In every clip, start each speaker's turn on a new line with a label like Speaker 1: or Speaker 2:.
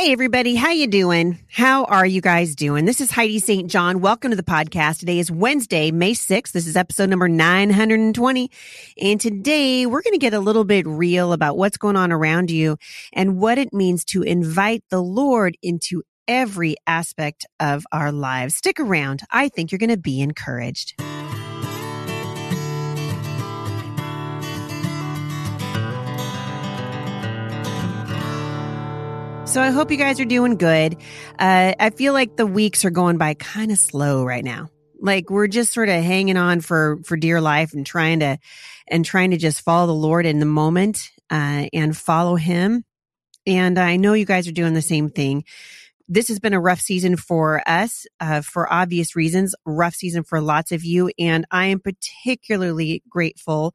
Speaker 1: Hey everybody, how you doing? How are you guys doing? This is Heidi St. John. Welcome to the podcast. Today is Wednesday, May 6th. This is episode number 920. And today we're going to get a little bit real about what's going on around you and what it means to invite the Lord into every aspect of our lives. Stick around. I think you're going to be encouraged. So I hope you guys are doing good. Uh, I feel like the weeks are going by kind of slow right now. Like we're just sort of hanging on for, for dear life and trying to, and trying to just follow the Lord in the moment, uh, and follow him. And I know you guys are doing the same thing. This has been a rough season for us, uh, for obvious reasons, rough season for lots of you. And I am particularly grateful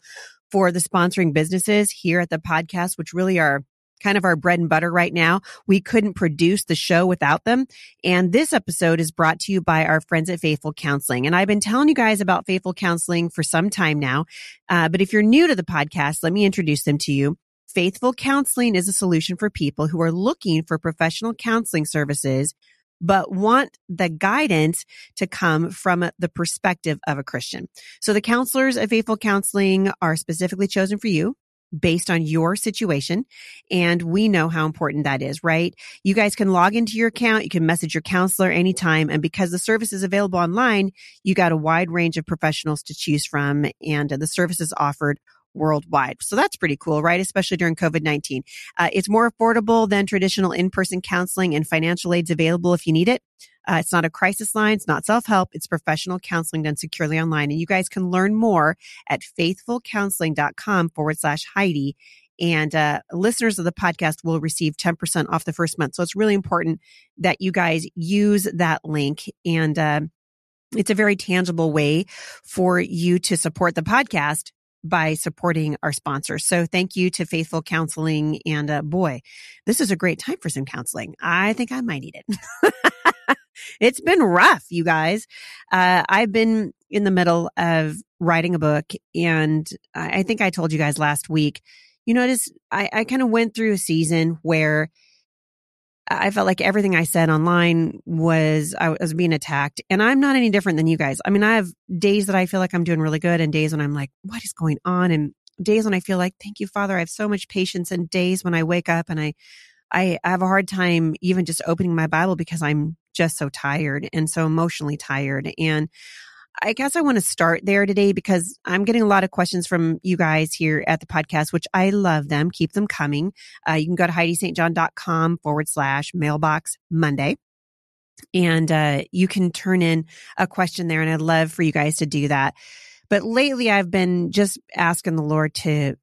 Speaker 1: for the sponsoring businesses here at the podcast, which really are kind of our bread and butter right now. We couldn't produce the show without them. And this episode is brought to you by our friends at Faithful Counseling. And I've been telling you guys about Faithful Counseling for some time now. Uh, but if you're new to the podcast, let me introduce them to you. Faithful Counseling is a solution for people who are looking for professional counseling services but want the guidance to come from the perspective of a Christian. So the counselors of Faithful Counseling are specifically chosen for you based on your situation. And we know how important that is, right? You guys can log into your account. You can message your counselor anytime. And because the service is available online, you got a wide range of professionals to choose from and the services offered worldwide. So that's pretty cool, right? Especially during COVID-19. Uh, it's more affordable than traditional in-person counseling and financial aids available if you need it. Uh, it's not a crisis line. It's not self-help. It's professional counseling done securely online. And you guys can learn more at faithfulcounseling.com forward slash Heidi. And uh, listeners of the podcast will receive 10% off the first month. So it's really important that you guys use that link. And uh, it's a very tangible way for you to support the podcast by supporting our sponsors. So thank you to Faithful Counseling. And uh, boy, this is a great time for some counseling. I think I might need it. it's been rough, you guys. Uh, I've been in the middle of writing a book, and I think I told you guys last week. You notice I, I kind of went through a season where I felt like everything I said online was I was being attacked, and I'm not any different than you guys. I mean, I have days that I feel like I'm doing really good, and days when I'm like, "What is going on?" and days when I feel like, "Thank you, Father, I have so much patience," and days when I wake up and I I have a hard time even just opening my Bible because I'm just so tired and so emotionally tired. And I guess I want to start there today because I'm getting a lot of questions from you guys here at the podcast, which I love them. Keep them coming. Uh, you can go to HeidiSt.John.com forward slash mailbox Monday. And uh, you can turn in a question there. And I'd love for you guys to do that. But lately I've been just asking the Lord to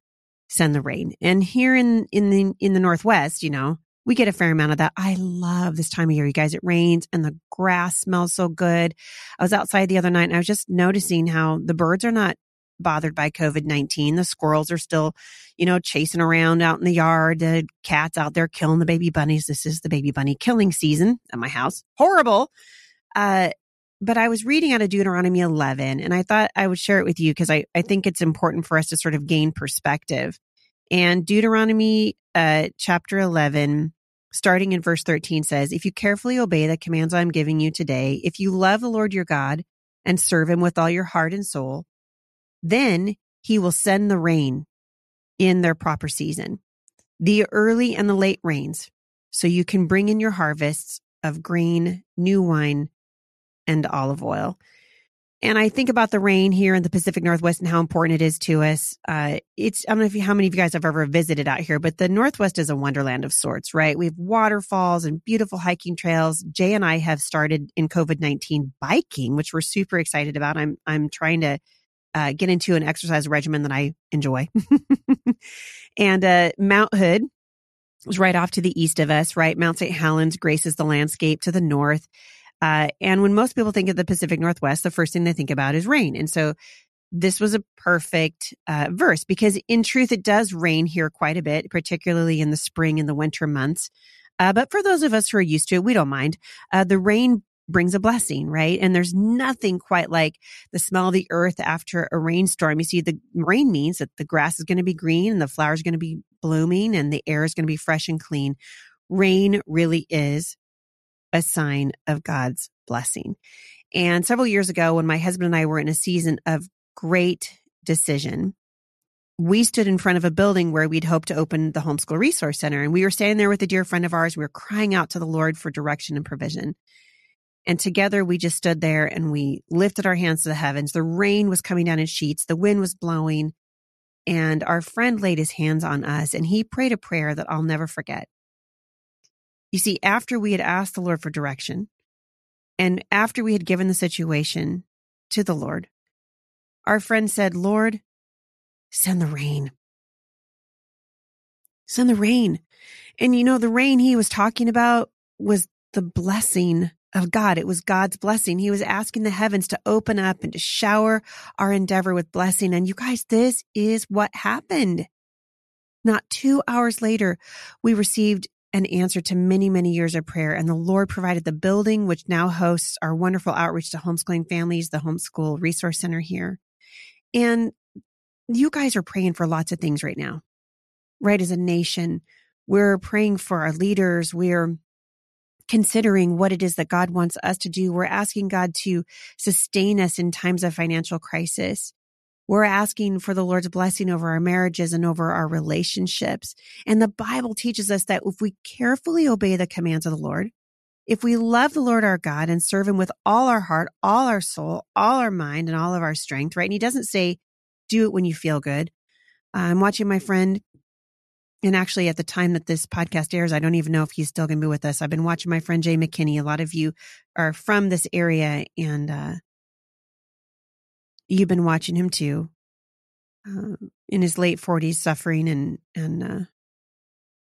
Speaker 1: send the rain. And here in, in the, in the Northwest, you know, we get a fair amount of that. I love this time of year, you guys. It rains and the grass smells so good. I was outside the other night and I was just noticing how the birds are not bothered by COVID 19. The squirrels are still, you know, chasing around out in the yard. The cats out there killing the baby bunnies. This is the baby bunny killing season at my house. Horrible. Uh, but I was reading out of Deuteronomy 11 and I thought I would share it with you because I, I think it's important for us to sort of gain perspective. And Deuteronomy uh, chapter 11, starting in verse 13 says, If you carefully obey the commands I'm giving you today, if you love the Lord your God and serve him with all your heart and soul, then he will send the rain in their proper season, the early and the late rains, so you can bring in your harvests of grain, new wine, and olive oil. And I think about the rain here in the Pacific Northwest and how important it is to us. Uh, it's, I don't know if you, how many of you guys have ever visited out here, but the Northwest is a wonderland of sorts, right? We have waterfalls and beautiful hiking trails. Jay and I have started in COVID-19 biking, which we're super excited about. I'm, I'm trying to, uh, get into an exercise regimen that I enjoy. and, uh, Mount Hood is right off to the east of us, right? Mount St. Helens graces the landscape to the north. Uh, and when most people think of the Pacific Northwest, the first thing they think about is rain. And so this was a perfect uh, verse because in truth, it does rain here quite a bit, particularly in the spring and the winter months. Uh, but for those of us who are used to it, we don't mind. Uh, the rain brings a blessing, right? And there's nothing quite like the smell of the earth after a rainstorm. You see, the rain means that the grass is going to be green and the flowers are going to be blooming and the air is going to be fresh and clean rain really is a sign of God's blessing. And several years ago, when my husband and I were in a season of great decision, we stood in front of a building where we'd hoped to open the homeschool resource center. And we were standing there with a dear friend of ours. We were crying out to the Lord for direction and provision. And together we just stood there and we lifted our hands to the heavens. The rain was coming down in sheets. The wind was blowing. And our friend laid his hands on us and he prayed a prayer that I'll never forget. You see, after we had asked the Lord for direction and after we had given the situation to the Lord, our friend said, Lord, send the rain. Send the rain. And you know, the rain he was talking about was the blessing of God. It was God's blessing. He was asking the heavens to open up and to shower our endeavor with blessing. And you guys, this is what happened. Not two hours later, we received an answer to many, many years of prayer. And the Lord provided the building, which now hosts our wonderful outreach to homeschooling families, the homeschool resource center here. And you guys are praying for lots of things right now, right? As a nation, we're praying for our leaders. We're considering what it is that God wants us to do. We're asking God to sustain us in times of financial crisis. We're asking for the Lord's blessing over our marriages and over our relationships. And the Bible teaches us that if we carefully obey the commands of the Lord, if we love the Lord our God and serve him with all our heart, all our soul, all our mind, and all of our strength, right? And he doesn't say, do it when you feel good. I'm watching my friend and actually, at the time that this podcast airs, I don't even know if he's still going to be with us. I've been watching my friend Jay McKinney. A lot of you are from this area, and uh, you've been watching him too. Uh, in his late 40s, suffering and and uh,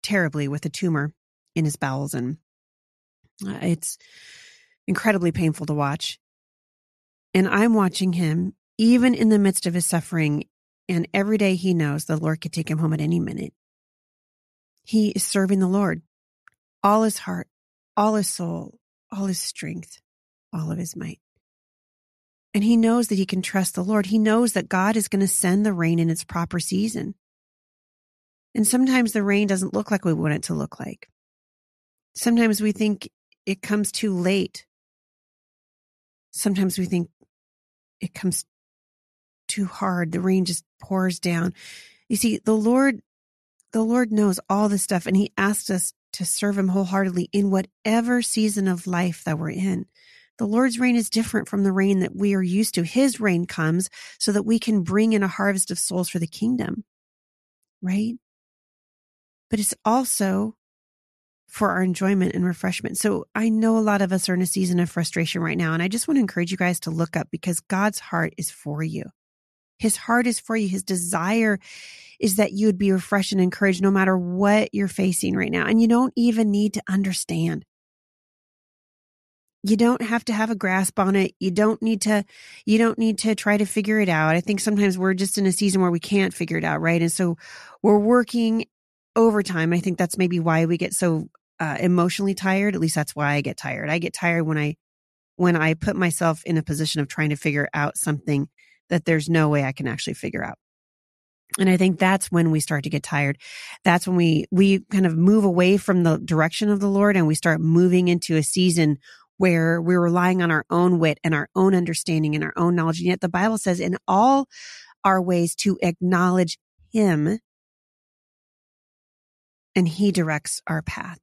Speaker 1: terribly with a tumor in his bowels, and uh, it's incredibly painful to watch. And I'm watching him even in the midst of his suffering, and every day he knows the Lord could take him home at any minute he is serving the Lord, all his heart, all his soul, all his strength, all of his might. And he knows that he can trust the Lord. He knows that God is going to send the rain in its proper season. And sometimes the rain doesn't look like we want it to look like. Sometimes we think it comes too late. Sometimes we think it comes too hard. The rain just pours down. You see, the Lord the Lord knows all this stuff and he asked us to serve him wholeheartedly in whatever season of life that we're in. The Lord's rain is different from the rain that we are used to. His rain comes so that we can bring in a harvest of souls for the kingdom, right? But it's also for our enjoyment and refreshment. So I know a lot of us are in a season of frustration right now. And I just want to encourage you guys to look up because God's heart is for you. His heart is for you. His desire is that you would be refreshed and encouraged no matter what you're facing right now. And you don't even need to understand. You don't have to have a grasp on it. You don't need to, you don't need to try to figure it out. I think sometimes we're just in a season where we can't figure it out, right? And so we're working overtime. I think that's maybe why we get so uh, emotionally tired. At least that's why I get tired. I get tired when I, when I put myself in a position of trying to figure out something that there's no way I can actually figure out. And I think that's when we start to get tired. That's when we, we kind of move away from the direction of the Lord and we start moving into a season where we're relying on our own wit and our own understanding and our own knowledge. And yet the Bible says in all our ways to acknowledge him and he directs our path.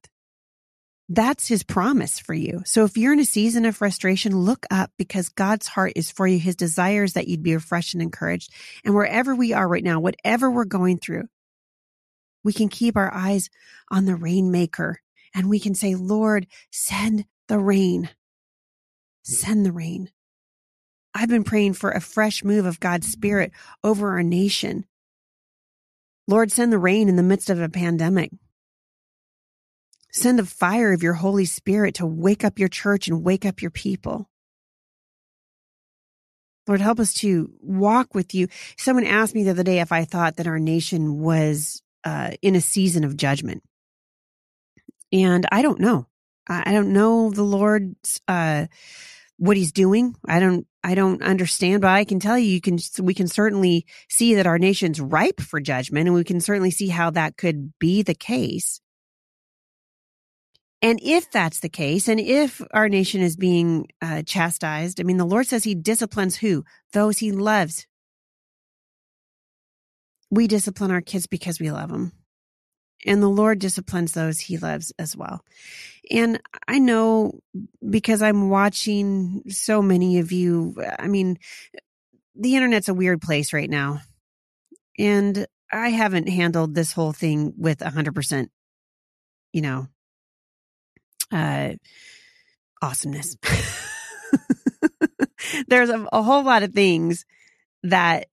Speaker 1: That's his promise for you. So if you're in a season of frustration, look up because God's heart is for you. His desire is that you'd be refreshed and encouraged. And wherever we are right now, whatever we're going through, we can keep our eyes on the rainmaker and we can say, Lord, send the rain. Send the rain. I've been praying for a fresh move of God's spirit over our nation. Lord, send the rain in the midst of a pandemic. Send the fire of your Holy Spirit to wake up your church and wake up your people. Lord, help us to walk with you. Someone asked me the other day if I thought that our nation was uh, in a season of judgment. And I don't know. I don't know the Lord's, uh, what he's doing. I don't, I don't understand, but I can tell you, you can, we can certainly see that our nation's ripe for judgment and we can certainly see how that could be the case. And if that's the case, and if our nation is being uh, chastised, I mean, the Lord says he disciplines who? Those he loves. We discipline our kids because we love them. And the Lord disciplines those he loves as well. And I know because I'm watching so many of you, I mean, the internet's a weird place right now. And I haven't handled this whole thing with 100%, you know, uh, awesomeness. There's a, a whole lot of things that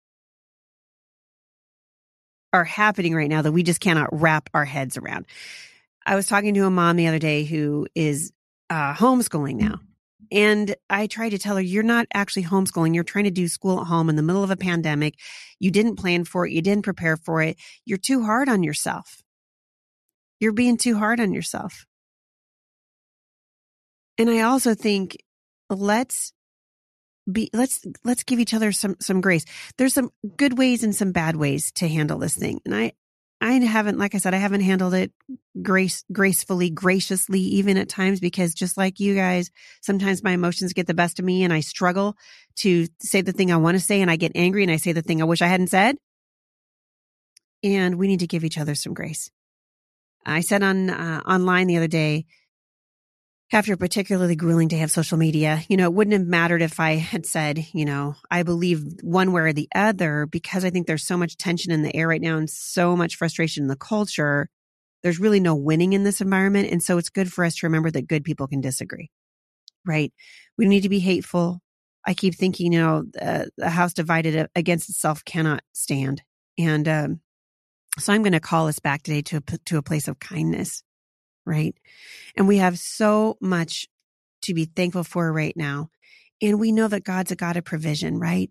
Speaker 1: are happening right now that we just cannot wrap our heads around. I was talking to a mom the other day who is uh, homeschooling now. And I tried to tell her, you're not actually homeschooling. You're trying to do school at home in the middle of a pandemic. You didn't plan for it. You didn't prepare for it. You're too hard on yourself. You're being too hard on yourself. And I also think let's be let's let's give each other some some grace. There's some good ways and some bad ways to handle this thing. And I I haven't like I said I haven't handled it grace gracefully, graciously even at times because just like you guys, sometimes my emotions get the best of me and I struggle to say the thing I want to say and I get angry and I say the thing I wish I hadn't said. And we need to give each other some grace. I said on uh, online the other day after particularly grueling day of social media, you know, it wouldn't have mattered if I had said, you know, I believe one way or the other because I think there's so much tension in the air right now and so much frustration in the culture. There's really no winning in this environment. And so it's good for us to remember that good people can disagree, right? We need to be hateful. I keep thinking, you know, the house divided against itself cannot stand. And, um, so I'm going to call us back today to a, to a place of kindness right? And we have so much to be thankful for right now. And we know that God's a God of provision, right?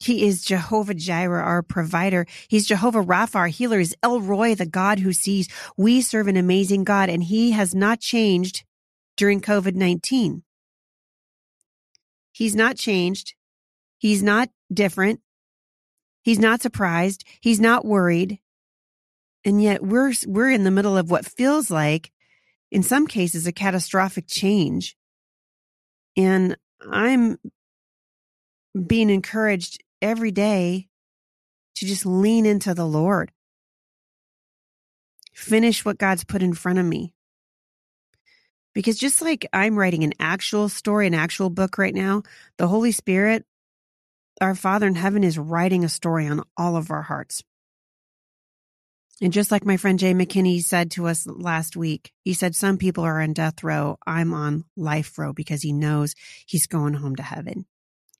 Speaker 1: He is Jehovah Jireh, our provider. He's Jehovah Rapha, our healer. He's El Roi, the God who sees. We serve an amazing God, and He has not changed during COVID 19. He's not changed. He's not different. He's not surprised. He's not worried. And yet we're, we're in the middle of what feels like, in some cases, a catastrophic change. And I'm being encouraged every day to just lean into the Lord. Finish what God's put in front of me. Because just like I'm writing an actual story, an actual book right now, the Holy Spirit, our Father in heaven, is writing a story on all of our hearts. And just like my friend Jay McKinney said to us last week, he said, Some people are on death row. I'm on life row because he knows he's going home to heaven.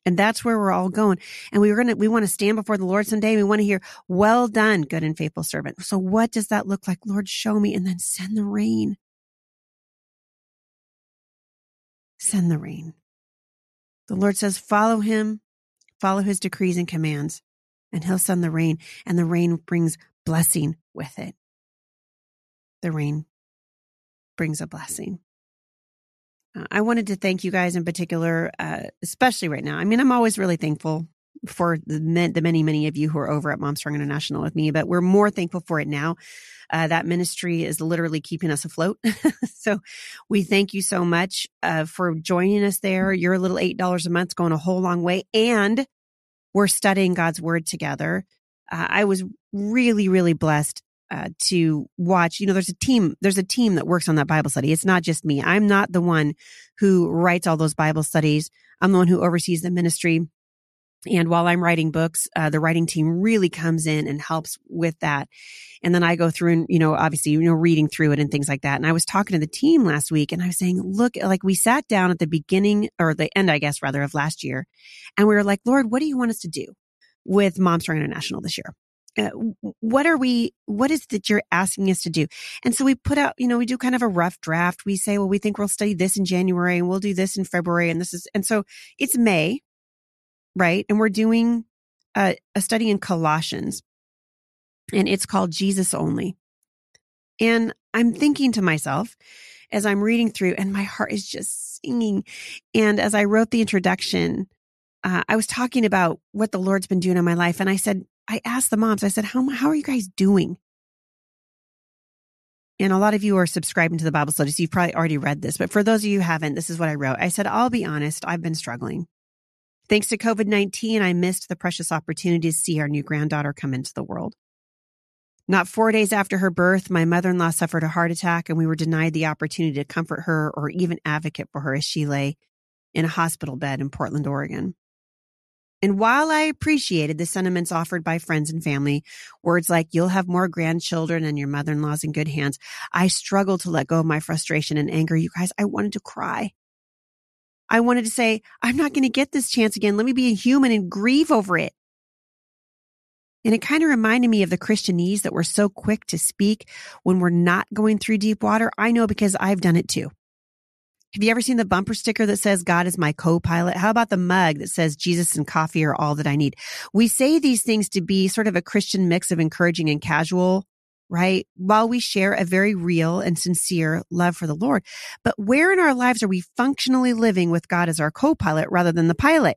Speaker 1: And that's where we're all going. And we are going to, we want to stand before the Lord someday. We want to hear, well done, good and faithful servant. So what does that look like? Lord, show me and then send the rain. Send the rain. The Lord says, follow him, follow his decrees and commands, and he'll send the rain. And the rain brings blessing with it. The rain brings a blessing. Uh, I wanted to thank you guys in particular, uh, especially right now. I mean, I'm always really thankful for the, the many, many of you who are over at Mom Strong International with me, but we're more thankful for it now. Uh, that ministry is literally keeping us afloat. so we thank you so much uh, for joining us there. Your little $8 a month going a whole long way. And we're studying God's word together uh, I was really, really blessed uh, to watch. You know, there's a team. There's a team that works on that Bible study. It's not just me. I'm not the one who writes all those Bible studies. I'm the one who oversees the ministry. And while I'm writing books, uh, the writing team really comes in and helps with that. And then I go through and, you know, obviously, you know, reading through it and things like that. And I was talking to the team last week and I was saying, look, like we sat down at the beginning or the end, I guess, rather of last year. And we were like, Lord, what do you want us to do? With Mom Strong International this year. Uh, what are we, what is that you're asking us to do? And so we put out, you know, we do kind of a rough draft. We say, well, we think we'll study this in January and we'll do this in February. And this is, and so it's May, right? And we're doing a, a study in Colossians and it's called Jesus Only. And I'm thinking to myself as I'm reading through and my heart is just singing. And as I wrote the introduction, uh, I was talking about what the Lord's been doing in my life. And I said, I asked the moms, I said, how, how are you guys doing? and a lot of you are subscribing to the Bible studies. So you've probably already read this, but for those of you who haven't, this is what I wrote. I said, I'll be honest, I've been struggling. Thanks to COVID 19, I missed the precious opportunity to see our new granddaughter come into the world. Not four days after her birth, my mother in law suffered a heart attack, and we were denied the opportunity to comfort her or even advocate for her as she lay in a hospital bed in Portland, Oregon. And while I appreciated the sentiments offered by friends and family, words like, you'll have more grandchildren and your mother in law's in good hands, I struggled to let go of my frustration and anger. You guys, I wanted to cry. I wanted to say, I'm not going to get this chance again. Let me be a human and grieve over it. And it kind of reminded me of the Christianese that we're so quick to speak when we're not going through deep water. I know because I've done it too. Have you ever seen the bumper sticker that says God is my co-pilot? How about the mug that says Jesus and coffee are all that I need? We say these things to be sort of a Christian mix of encouraging and casual, right? While we share a very real and sincere love for the Lord. But where in our lives are we functionally living with God as our co-pilot rather than the pilot?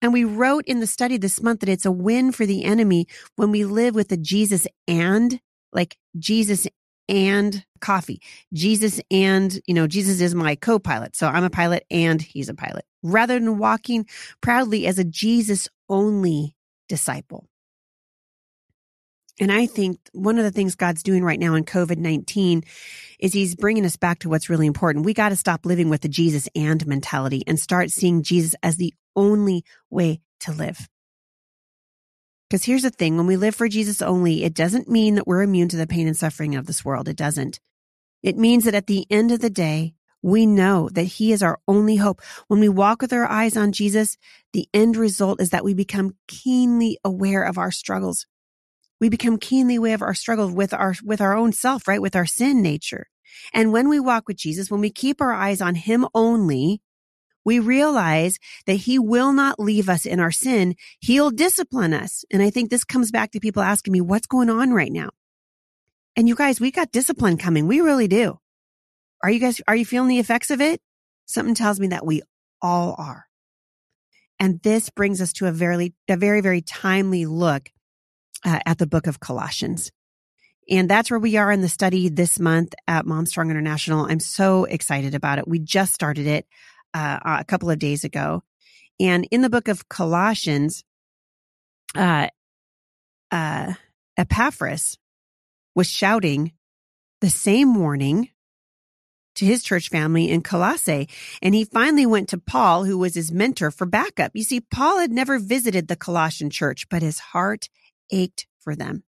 Speaker 1: And we wrote in the study this month that it's a win for the enemy when we live with the Jesus and like Jesus and coffee. Jesus and, you know, Jesus is my co-pilot. So I'm a pilot and he's a pilot rather than walking proudly as a Jesus only disciple. And I think one of the things God's doing right now in COVID 19 is he's bringing us back to what's really important. We got to stop living with the Jesus and mentality and start seeing Jesus as the only way to live. Because here's the thing when we live for Jesus only, it doesn't mean that we're immune to the pain and suffering of this world. It doesn't. It means that at the end of the day, we know that He is our only hope. When we walk with our eyes on Jesus, the end result is that we become keenly aware of our struggles. We become keenly aware of our struggles with our, with our own self, right? With our sin nature. And when we walk with Jesus, when we keep our eyes on Him only, we realize that he will not leave us in our sin. He'll discipline us. And I think this comes back to people asking me, what's going on right now? And you guys, we got discipline coming. We really do. Are you guys, are you feeling the effects of it? Something tells me that we all are. And this brings us to a very, a very, very timely look uh, at the book of Colossians. And that's where we are in the study this month at Mom Strong International. I'm so excited about it. We just started it uh, a couple of days ago. And in the book of Colossians, uh, uh, Epaphras was shouting the same warning to his church family in Colossae. And he finally went to Paul, who was his mentor for backup. You see, Paul had never visited the Colossian church, but his heart ached for them.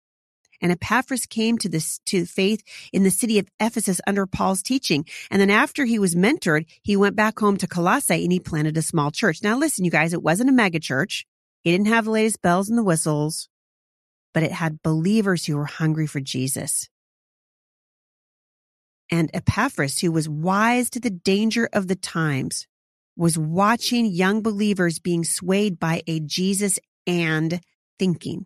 Speaker 1: And Epaphras came to this, to faith in the city of Ephesus under Paul's teaching. And then after he was mentored, he went back home to Colossae and he planted a small church. Now listen, you guys, it wasn't a mega church. He didn't have the latest bells and the whistles, but it had believers who were hungry for Jesus. And Epaphras, who was wise to the danger of the times, was watching young believers being swayed by a Jesus and thinking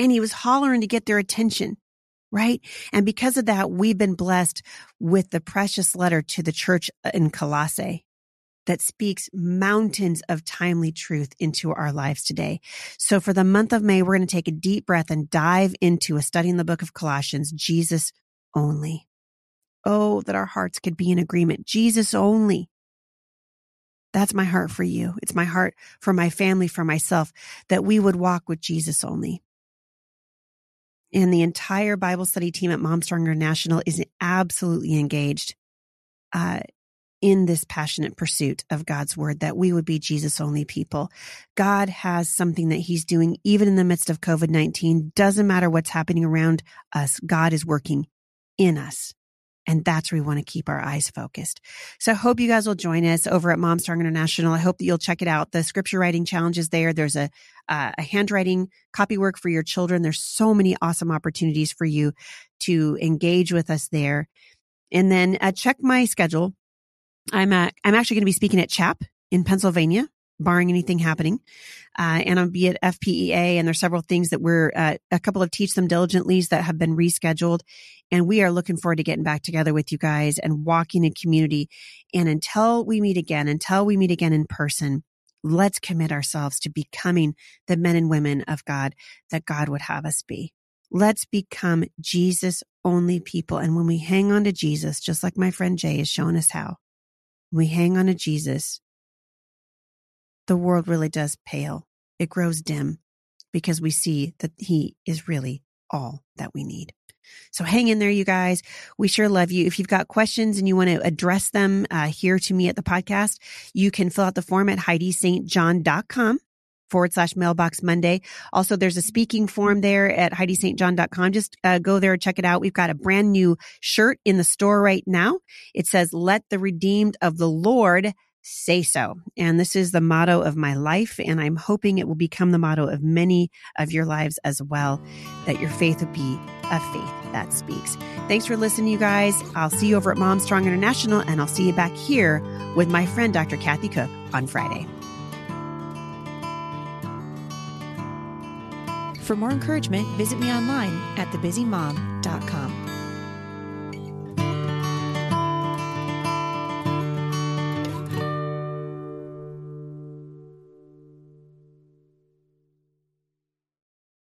Speaker 1: and he was hollering to get their attention. Right. And because of that, we've been blessed with the precious letter to the church uh, in Colossae that speaks mountains of timely truth into our lives today. So for the month of May, we're going to take a deep breath and dive into a study in the book of Colossians, Jesus only. Oh, that our hearts could be in agreement. Jesus only. That's my heart for you. It's my heart for my family, for myself, that we would walk with Jesus only and the entire Bible study team at Mom Strong International is absolutely engaged uh, in this passionate pursuit of God's word that we would be Jesus only people. God has something that he's doing even in the midst of COVID-19. Doesn't matter what's happening around us. God is working in us. And that's where we want to keep our eyes focused. So I hope you guys will join us over at Mom Strong International. I hope that you'll check it out. The scripture writing challenge is there. There's a, uh, a handwriting copy work for your children. There's so many awesome opportunities for you to engage with us there. And then uh, check my schedule. I'm, at, I'm actually going to be speaking at CHAP in Pennsylvania barring anything happening. Uh, and I'll be at FPEA and there's several things that we're, uh, a couple of teach them diligently that have been rescheduled. And we are looking forward to getting back together with you guys and walking in community. And until we meet again, until we meet again in person, let's commit ourselves to becoming the men and women of God that God would have us be. Let's become Jesus only people. And when we hang on to Jesus, just like my friend Jay has shown us how, we hang on to Jesus, the world really does pale. It grows dim because we see that he is really all that we need. So hang in there, you guys. We sure love you. If you've got questions and you want to address them uh, here to me at the podcast, you can fill out the form at HeidiSt.John.com forward slash mailbox Monday. Also, there's a speaking form there at HeidiSt.John.com. Just uh, go there, check it out. We've got a brand new shirt in the store right now. It says, let the redeemed of the Lord say so. And this is the motto of my life. And I'm hoping it will become the motto of many of your lives as well, that your faith would be a faith that speaks. Thanks for listening, you guys. I'll see you over at Mom Strong International, and I'll see you back here with my friend, Dr. Kathy Koch, on Friday.
Speaker 2: For more encouragement, visit me online at thebusymom.com.